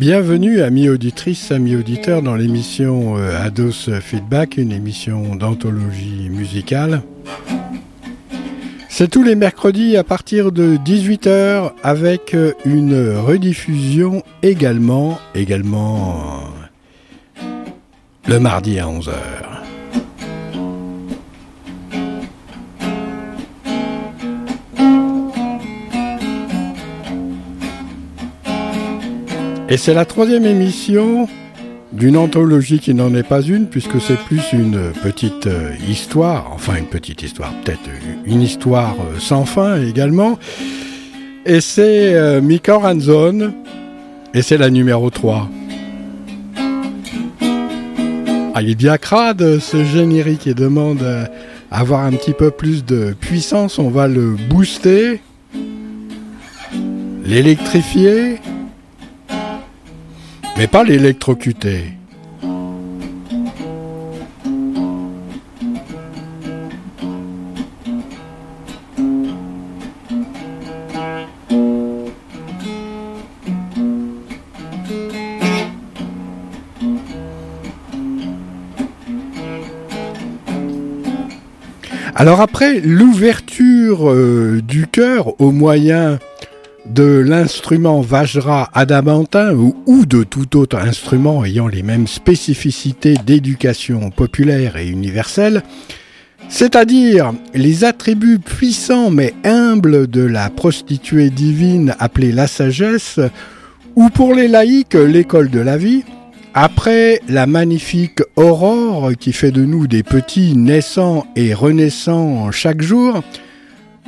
Bienvenue, amis auditrices, amis auditeurs, dans l'émission euh, Ados Feedback, une émission d'anthologie musicale. C'est tous les mercredis à partir de 18h avec euh, une rediffusion également, également euh, le mardi à 11h. Et c'est la troisième émission d'une anthologie qui n'en est pas une, puisque c'est plus une petite euh, histoire, enfin une petite histoire, peut-être une histoire euh, sans fin également. Et c'est euh, Mika et c'est la numéro 3. Ah, il est bien crade ce générique et demande à avoir un petit peu plus de puissance. On va le booster, l'électrifier mais pas l'électrocuter. Alors après l'ouverture euh, du cœur au moyen de l'instrument Vajra adamantin ou, de tout autre instrument ayant les mêmes spécificités d'éducation populaire et universelle, c'est-à-dire les attributs puissants mais humbles de la prostituée divine appelée la sagesse, ou pour les laïcs l'école de la vie, après la magnifique aurore qui fait de nous des petits naissants et renaissants chaque jour,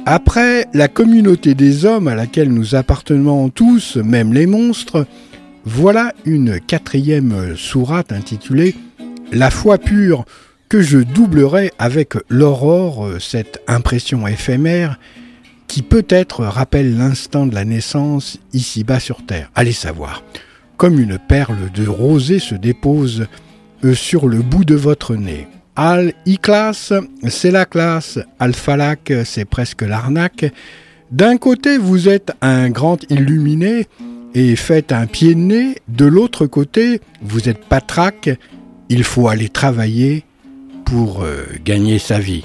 après la communauté des hommes à laquelle nous appartenons tous, même les monstres, voilà une quatrième sourate intitulée La foi pure que je doublerai avec l'aurore, cette impression éphémère qui peut-être rappelle l'instant de la naissance ici-bas sur Terre. Allez savoir, comme une perle de rosée se dépose euh, sur le bout de votre nez. Al I-class, c'est la classe. Al-Falak, c'est presque l'arnaque. D'un côté, vous êtes un grand illuminé et faites un pied de nez. De l'autre côté, vous êtes patraque. Il faut aller travailler pour euh, gagner sa vie.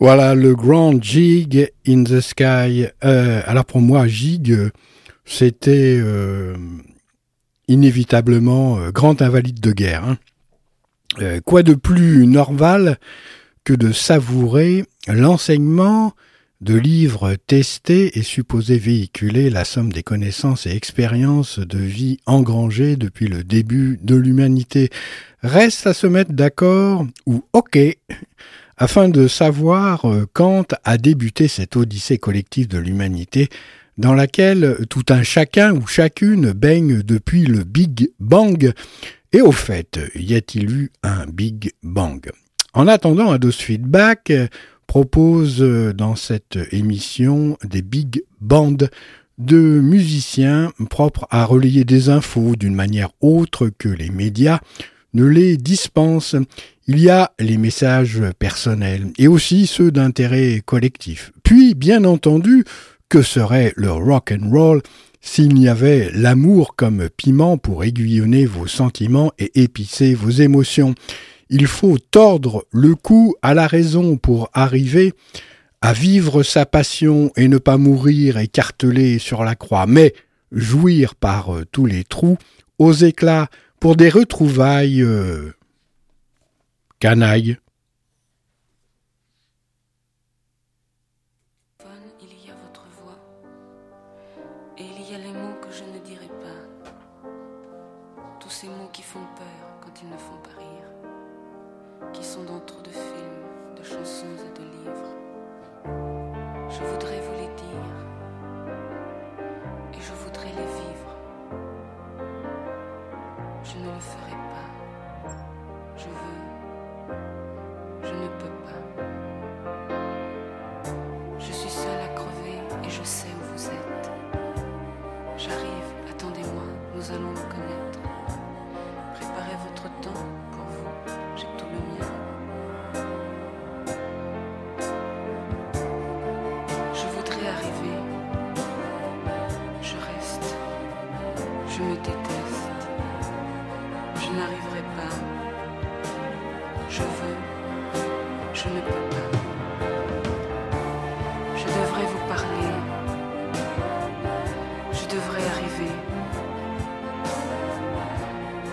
Voilà le grand Jig in the Sky. Euh, alors pour moi, Jig, c'était euh, inévitablement euh, grand invalide de guerre. Hein. quoi de plus normal que de savourer l'enseignement de livres testés et supposés véhiculer la somme des connaissances et expériences de vie engrangées depuis le début de l'humanité? Reste à se mettre d'accord ou ok afin de savoir euh, quand a débuté cette odyssée collective de l'humanité dans laquelle tout un chacun ou chacune baigne depuis le Big Bang. Et au fait, y a-t-il eu un Big Bang? En attendant, Ados Feedback propose euh, dans cette émission des Big Bands de musiciens propres à relayer des infos d'une manière autre que les médias ne les dispensent. Il y a les messages personnels et aussi ceux d'intérêt collectif. Puis, bien entendu, que serait le rock and roll s'il n'y avait l'amour comme piment pour aiguillonner vos sentiments et épicer vos émotions? Il faut tordre le cou à la raison pour arriver à vivre sa passion et ne pas mourir écartelé sur la croix, mais jouir par tous les trous, aux éclats, pour des retrouvailles euh, Canaille.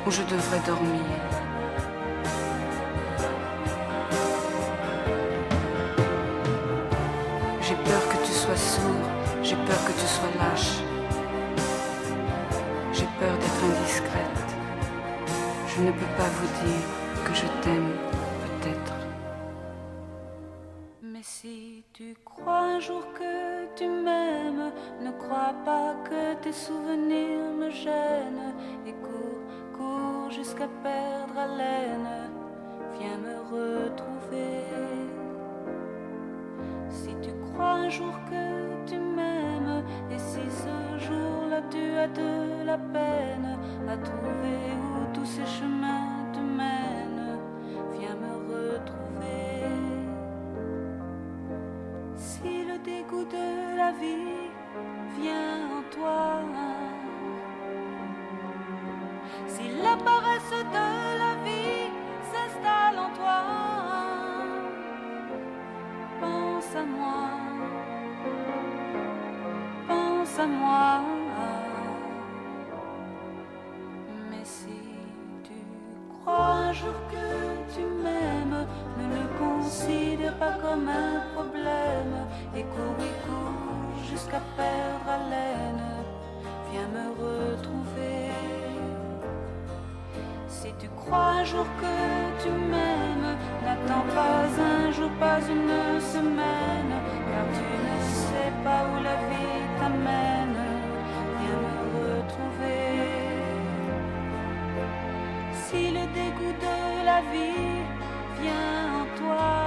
Ou je devrais dormir. J'ai peur que tu sois sourd. J'ai peur que tu sois lâche. J'ai peur d'être indiscrète. Je ne peux pas vous dire que je t'aime, peut-être. Mais si tu crois un jour que tu m'aimes, ne crois pas que tes souvenirs me gênent. Et cours, jusqu'à perdre haleine. Viens me retrouver. Si tu crois un jour que tu m'aimes, et si ce jour-là tu as de la peine à trouver où tous ces chemins pas une semaine, car tu ne sais pas où la vie t'amène. Dégoût de la vie. Vient en toi,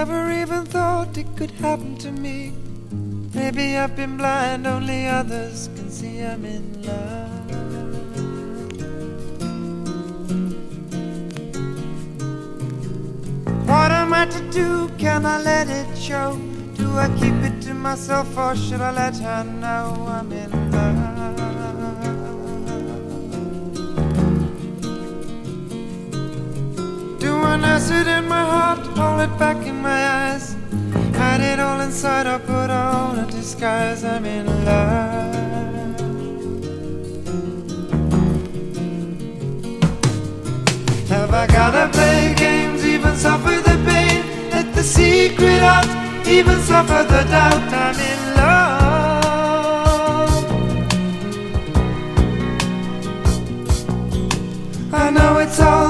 Never even thought it could happen to me. Maybe I've been blind, only others can see I'm in love. What am I to do? Can I let it show? Do I keep it to myself or should I let her know I'm in love? I nurse it in my heart, hold it back in my eyes? Hide it all inside or put on a disguise? I'm in love. Have I gotta play games, even suffer the pain? Let the secret out, even suffer the doubt. I'm in love. I know it's all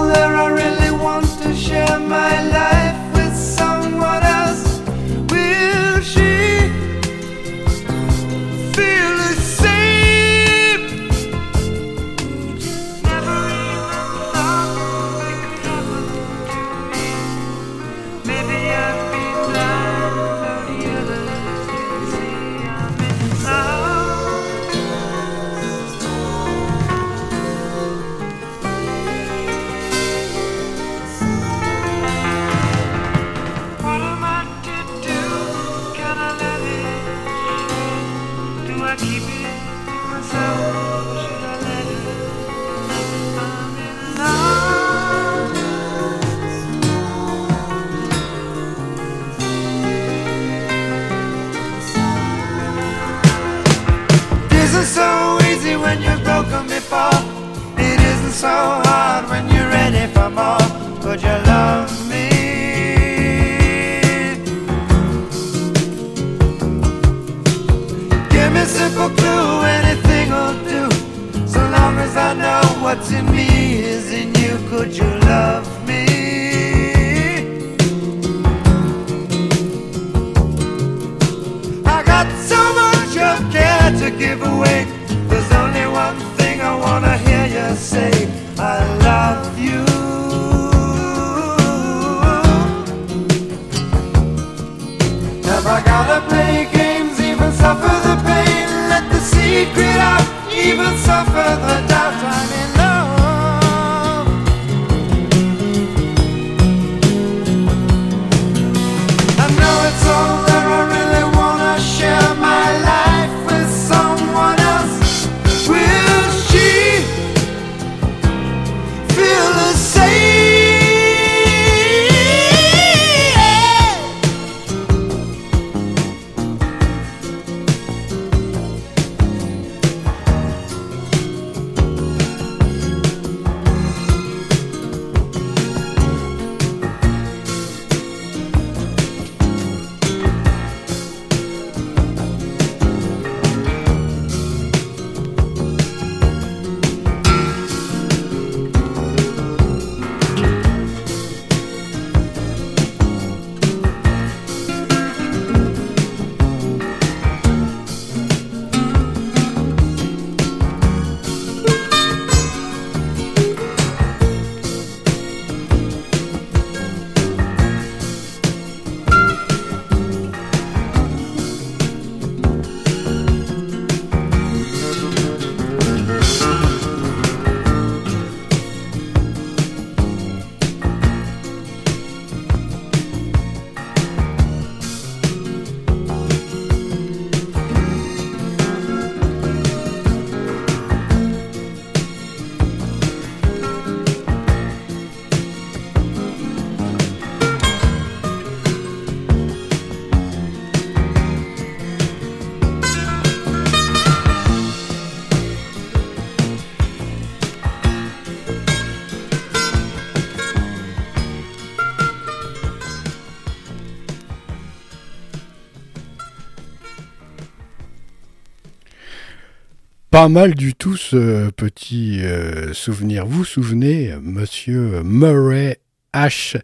pas mal du tout ce petit euh, souvenir. Vous souvenez, monsieur Murray H.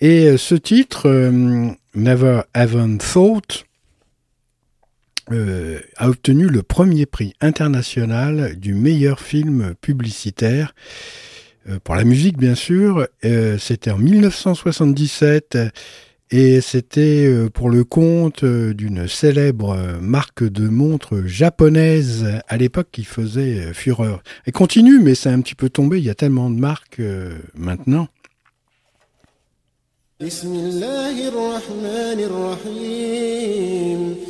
Et euh, ce titre, euh, Never Even Thought, a obtenu le premier prix international du meilleur film publicitaire. pour la musique, bien sûr. C'était en 1977 et c'était euh, pour le compte euh, d'une célèbre euh, marque de montres japonaise à l'époque qui faisait fureur. Et continue, mais c'est un petit peu tombé, il y a tellement de marques maintenant. Bismillahirrahmanirrahim.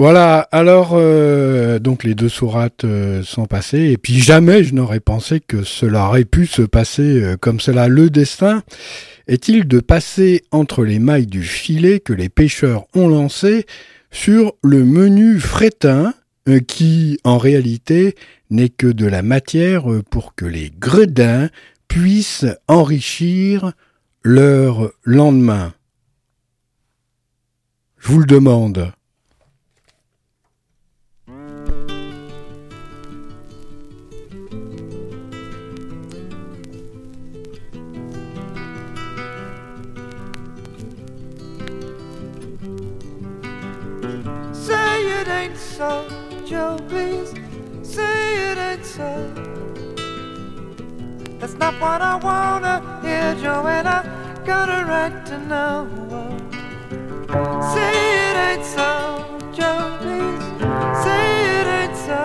Voilà, alors euh, donc les deux sourates euh, sont passées, et puis jamais je n'aurais pensé que cela aurait pu se passer euh, comme cela. Le destin est-il de passer entre les mailles du filet que les pêcheurs ont lancé sur le menu frétin, qui en réalité n'est que de la matière pour que les gredins puissent enrichir leur lendemain? Je vous le demande. So, Joe, please. Say it ain't so. That's not what I wanna hear, Joe, and I got a right to know. Say it ain't so, Joe, please. Say it ain't so.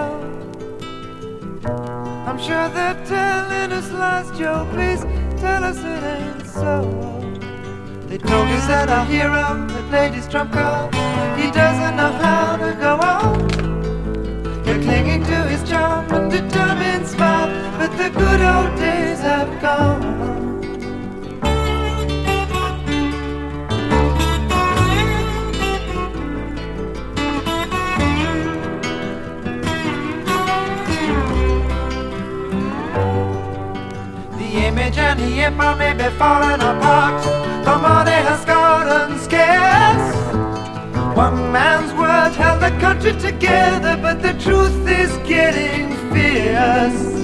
I'm sure they're telling us lies, Joe, please tell us it ain't so. They told us that our hero had played his trump card. He doesn't know how to go on. They're clinging to his charm and determined smile, but the good old days have gone. The image and the empire may be falling apart. Money has gotten scarce. One man's word held the country together, but the truth is getting fierce.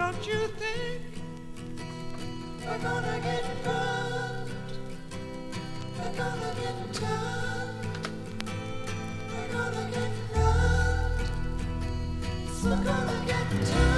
Don't you think They're gonna get burned. They're gonna get turned. They're gonna get burned. So gonna get turned.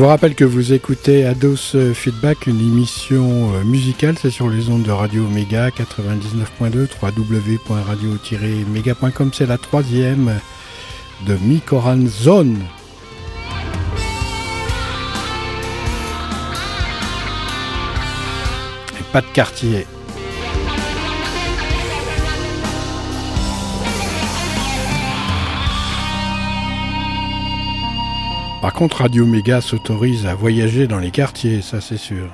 vous rappelle que vous écoutez Ados euh, Feedback, une émission euh, musicale, c'est sur les ondes de Radio Méga 99.2, www.radio-mega.com. c'est la troisième de Mikoran Zone. Et pas de quartier. Par contre, Radio Méga s'autorise à voyager dans les quartiers, ça c'est sûr.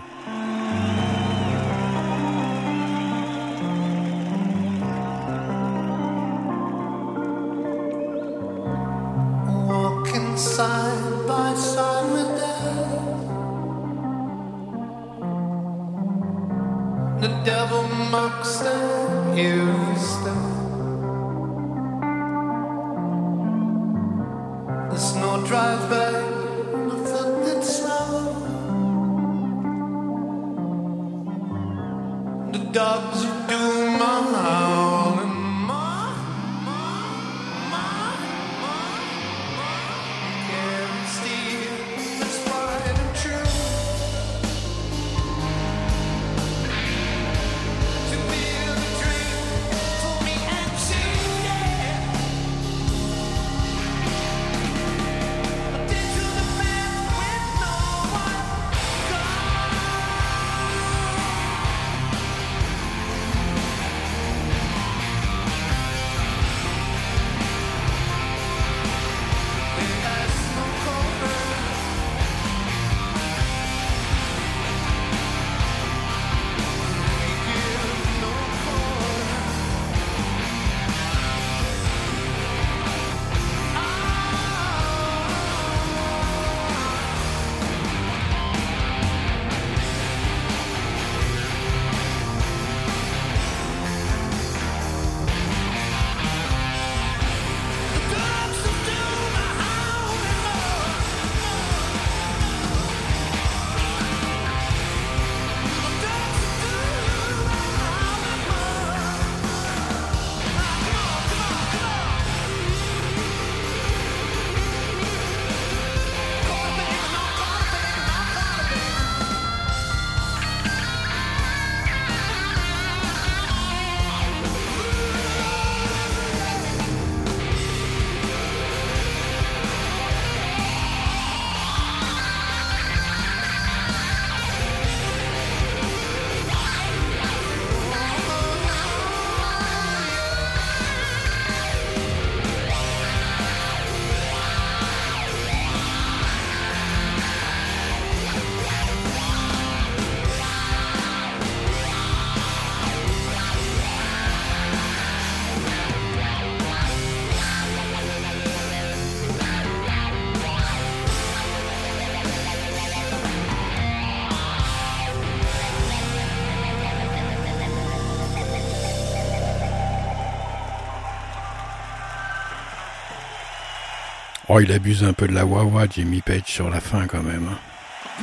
Oh, il abuse un peu de la wawa, Jimmy Page, sur la fin quand même. hein.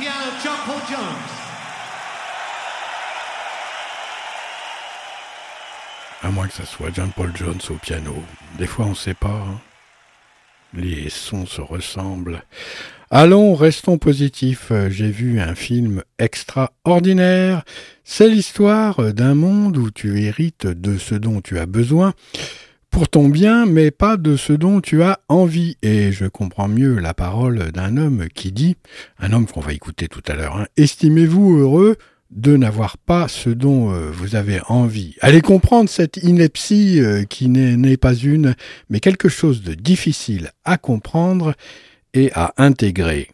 Piano John Paul Jones. À moins que ça soit John Paul Jones au piano. Des fois, on sait pas. hein. Les sons se ressemblent. Allons, restons positifs. J'ai vu un film extraordinaire. C'est l'histoire d'un monde où tu hérites de ce dont tu as besoin pour ton bien, mais pas de ce dont tu as envie. Et je comprends mieux la parole d'un homme qui dit, un homme qu'on va écouter tout à l'heure, hein, estimez-vous heureux de n'avoir pas ce dont euh, vous avez envie? Allez comprendre cette ineptie euh, qui n'est n'est pas une, mais quelque chose de difficile à comprendre et à intégrer.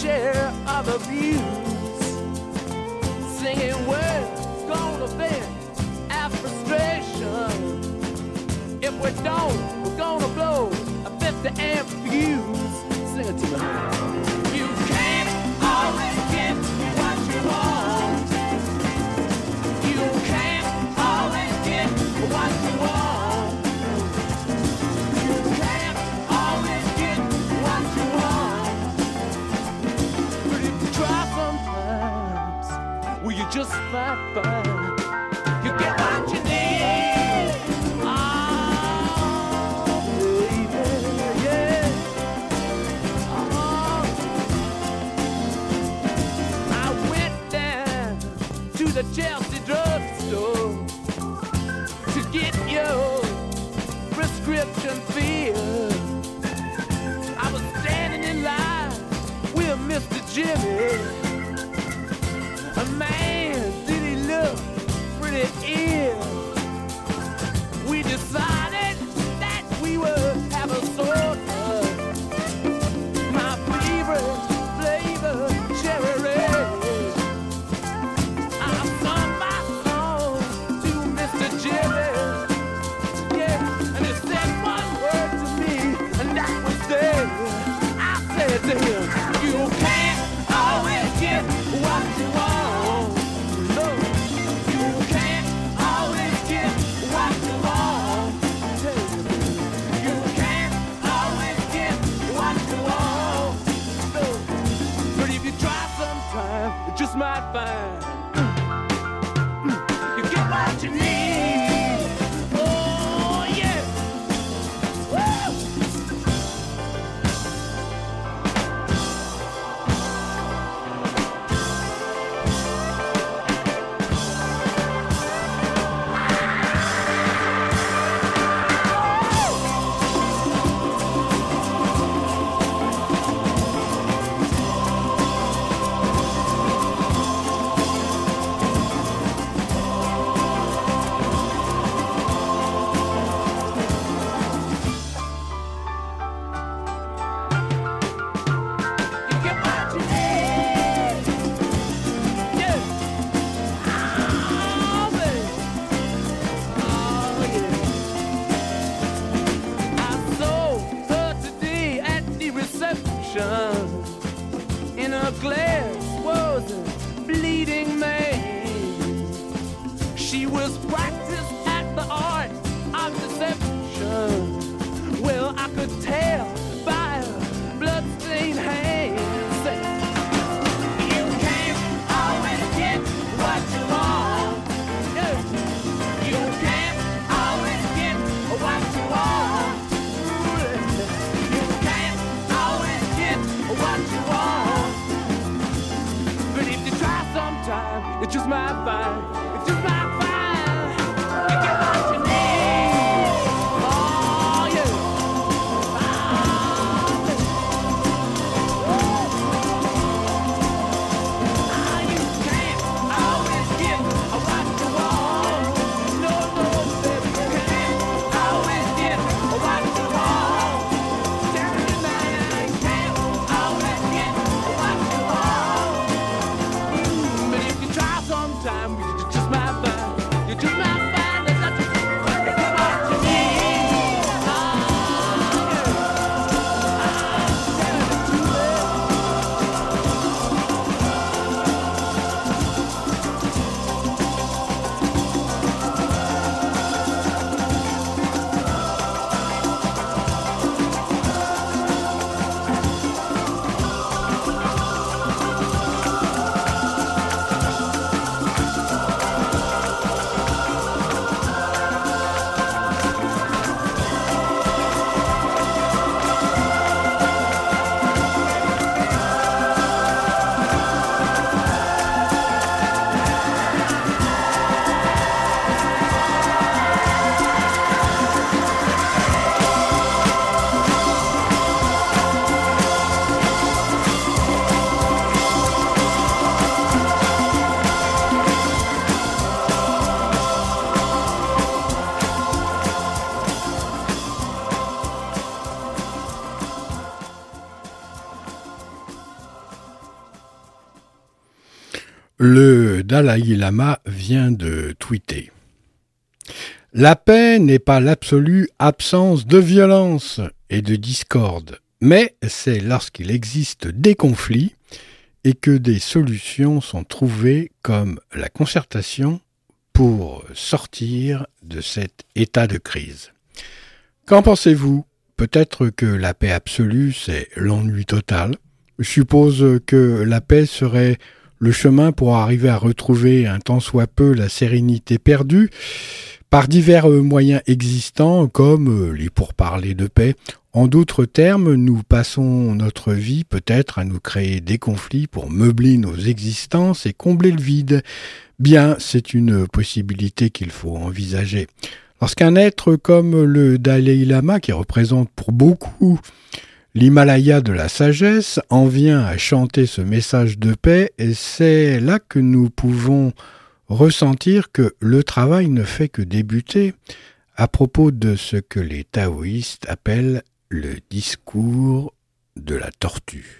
share of abuse. Singing, we're gonna vent our frustration. If we don't, we're gonna blow a 50 amp fuse. Sing it to me. You get what you need. Oh, baby, yeah. Oh. I went down to the Chelsea drugstore to get your prescription filled. I was standing in line with Mr. Jimmy. Le Dalai Lama vient de tweeter. La paix n'est pas l'absolue absence de violence et de discorde, mais c'est lorsqu'il existe des conflits et que des solutions sont trouvées comme la concertation pour sortir de cet état de crise. Qu'en pensez-vous? Peut-être que la paix absolue, c'est l'ennui total? Suppose que la paix serait le chemin pour arriver à retrouver un tant soit peu la sérénité perdue par divers euh, moyens existants comme euh, les pourparlers de paix. En d'autres termes, nous passons notre vie peut-être à nous créer des conflits pour meubler nos existences et combler le vide. Bien, c'est une possibilité qu'il faut envisager. Lorsqu'un être comme le Dalai Lama, qui représente pour beaucoup l'Himalaya de la sagesse, en vient à chanter ce message de paix, et c'est là que nous pouvons ressentir que le travail ne fait que débuter à propos de ce que les taoïstes appellent le discours de la tortue.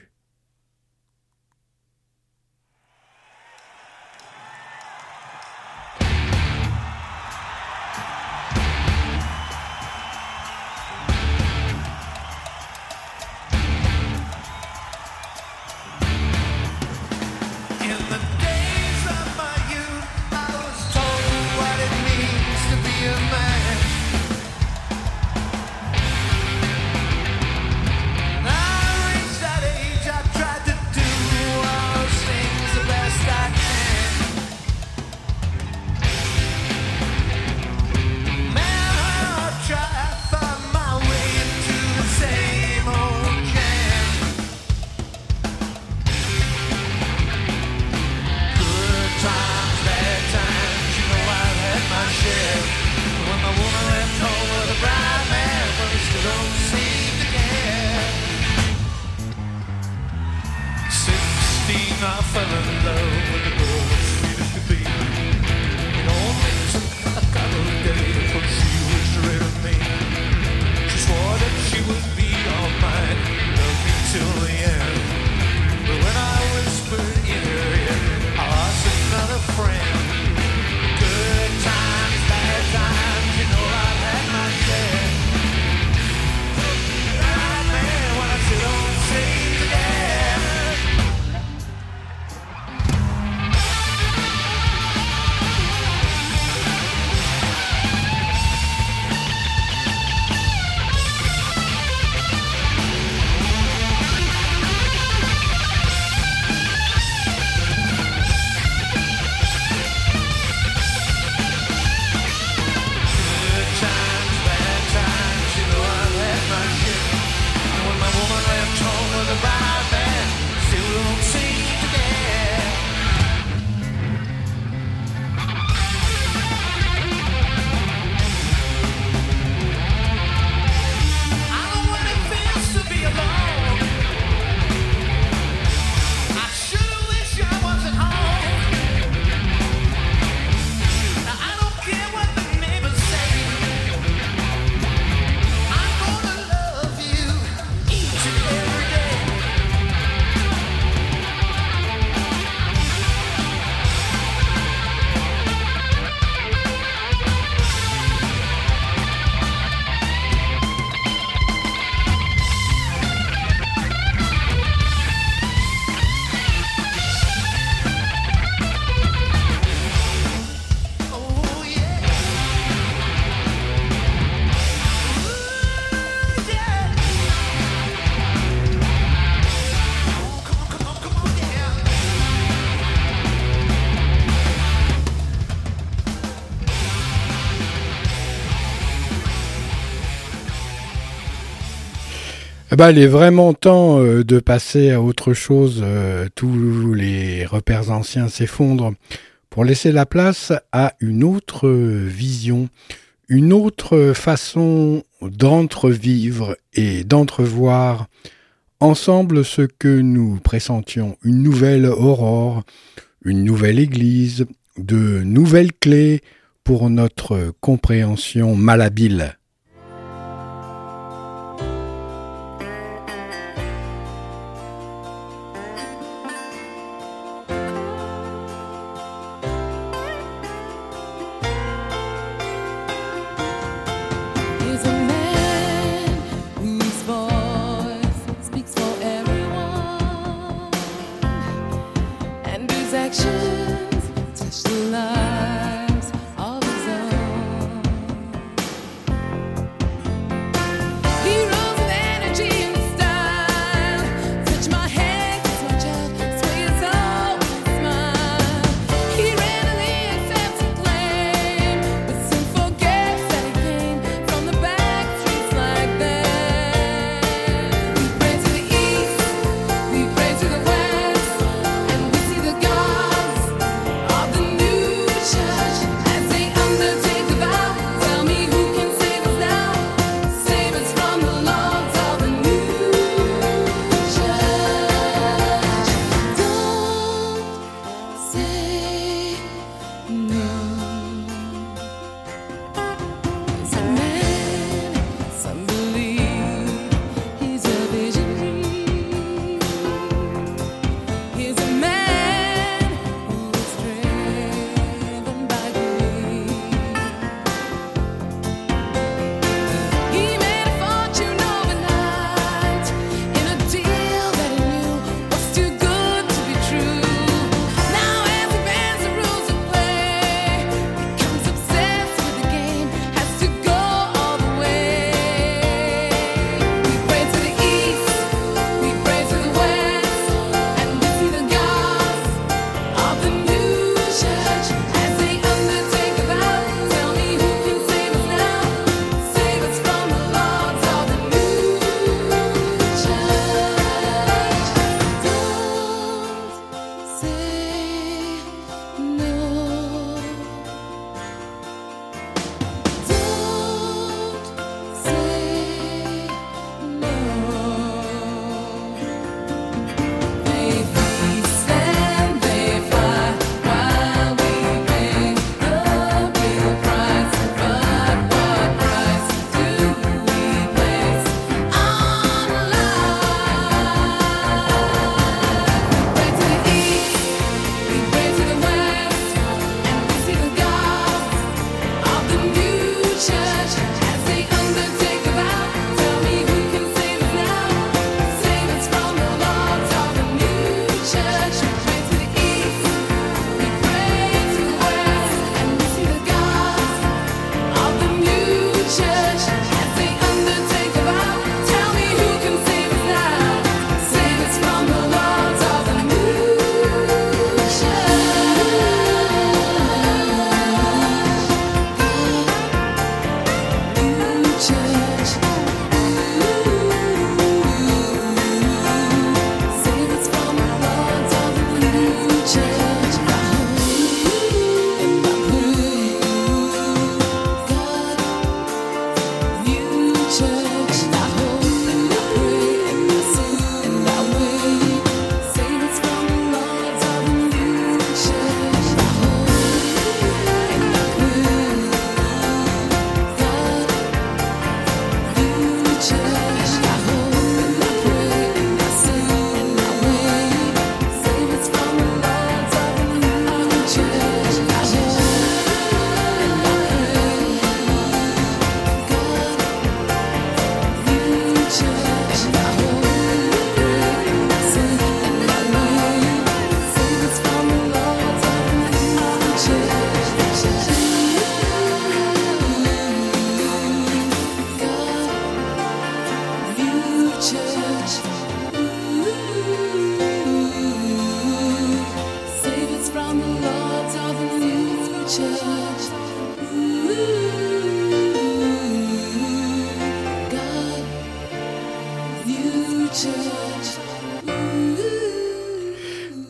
il est vraiment temps euh, de passer à autre chose. Euh, tous les repères anciens s'effondrent pour laisser la place à une autre vision, une autre façon d'entrevivre et d'entrevoir ensemble ce que nous pressentions, une nouvelle aurore, une nouvelle église, de nouvelles clés pour notre compréhension malhabile.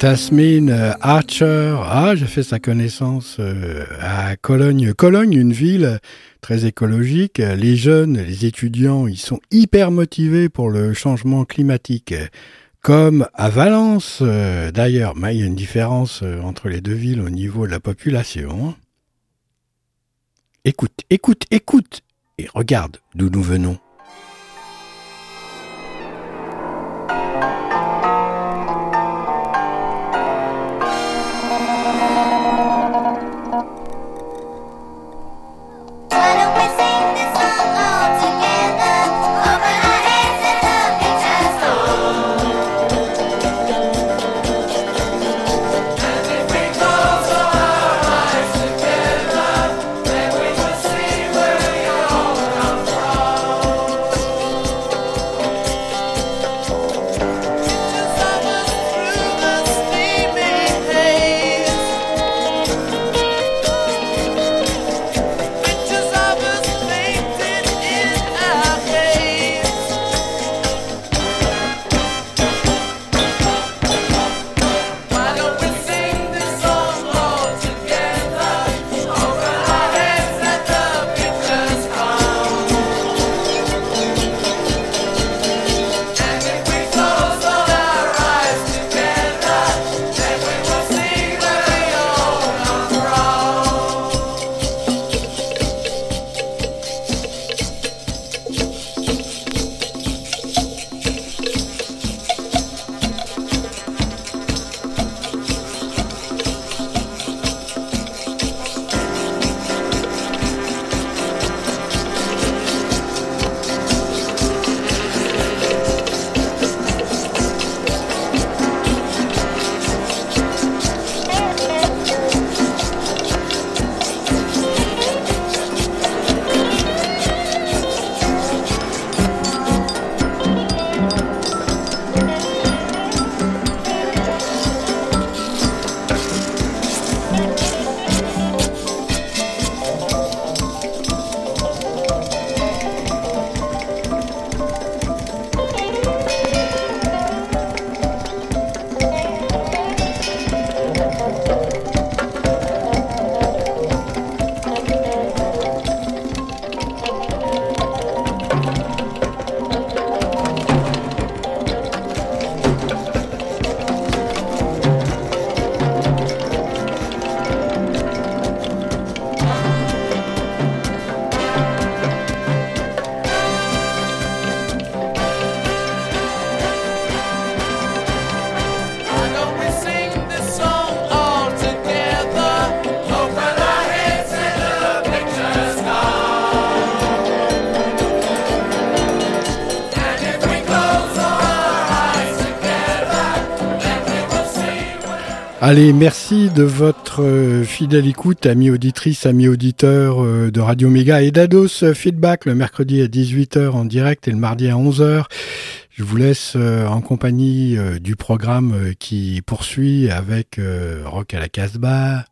Tasmin euh, Archer, ah, j'ai fait sa connaissance euh, à Cologne. Cologne, une ville très écologique. Les jeunes, les étudiants, ils sont hyper motivés pour le changement climatique. Comme à Valence, euh, d'ailleurs, mais il y a une différence entre les deux villes au niveau de la population. Écoute, écoute, écoute, et regarde d'où nous venons. Allez, merci de votre euh, fidèle écoute, amis auditrices, amis auditeurs euh, de Radio Méga et d'Ados euh, Feedback le mercredi à 18h en direct et le mardi à 11h. Je vous laisse en compagnie du programme qui poursuit avec Rock à la Casbah.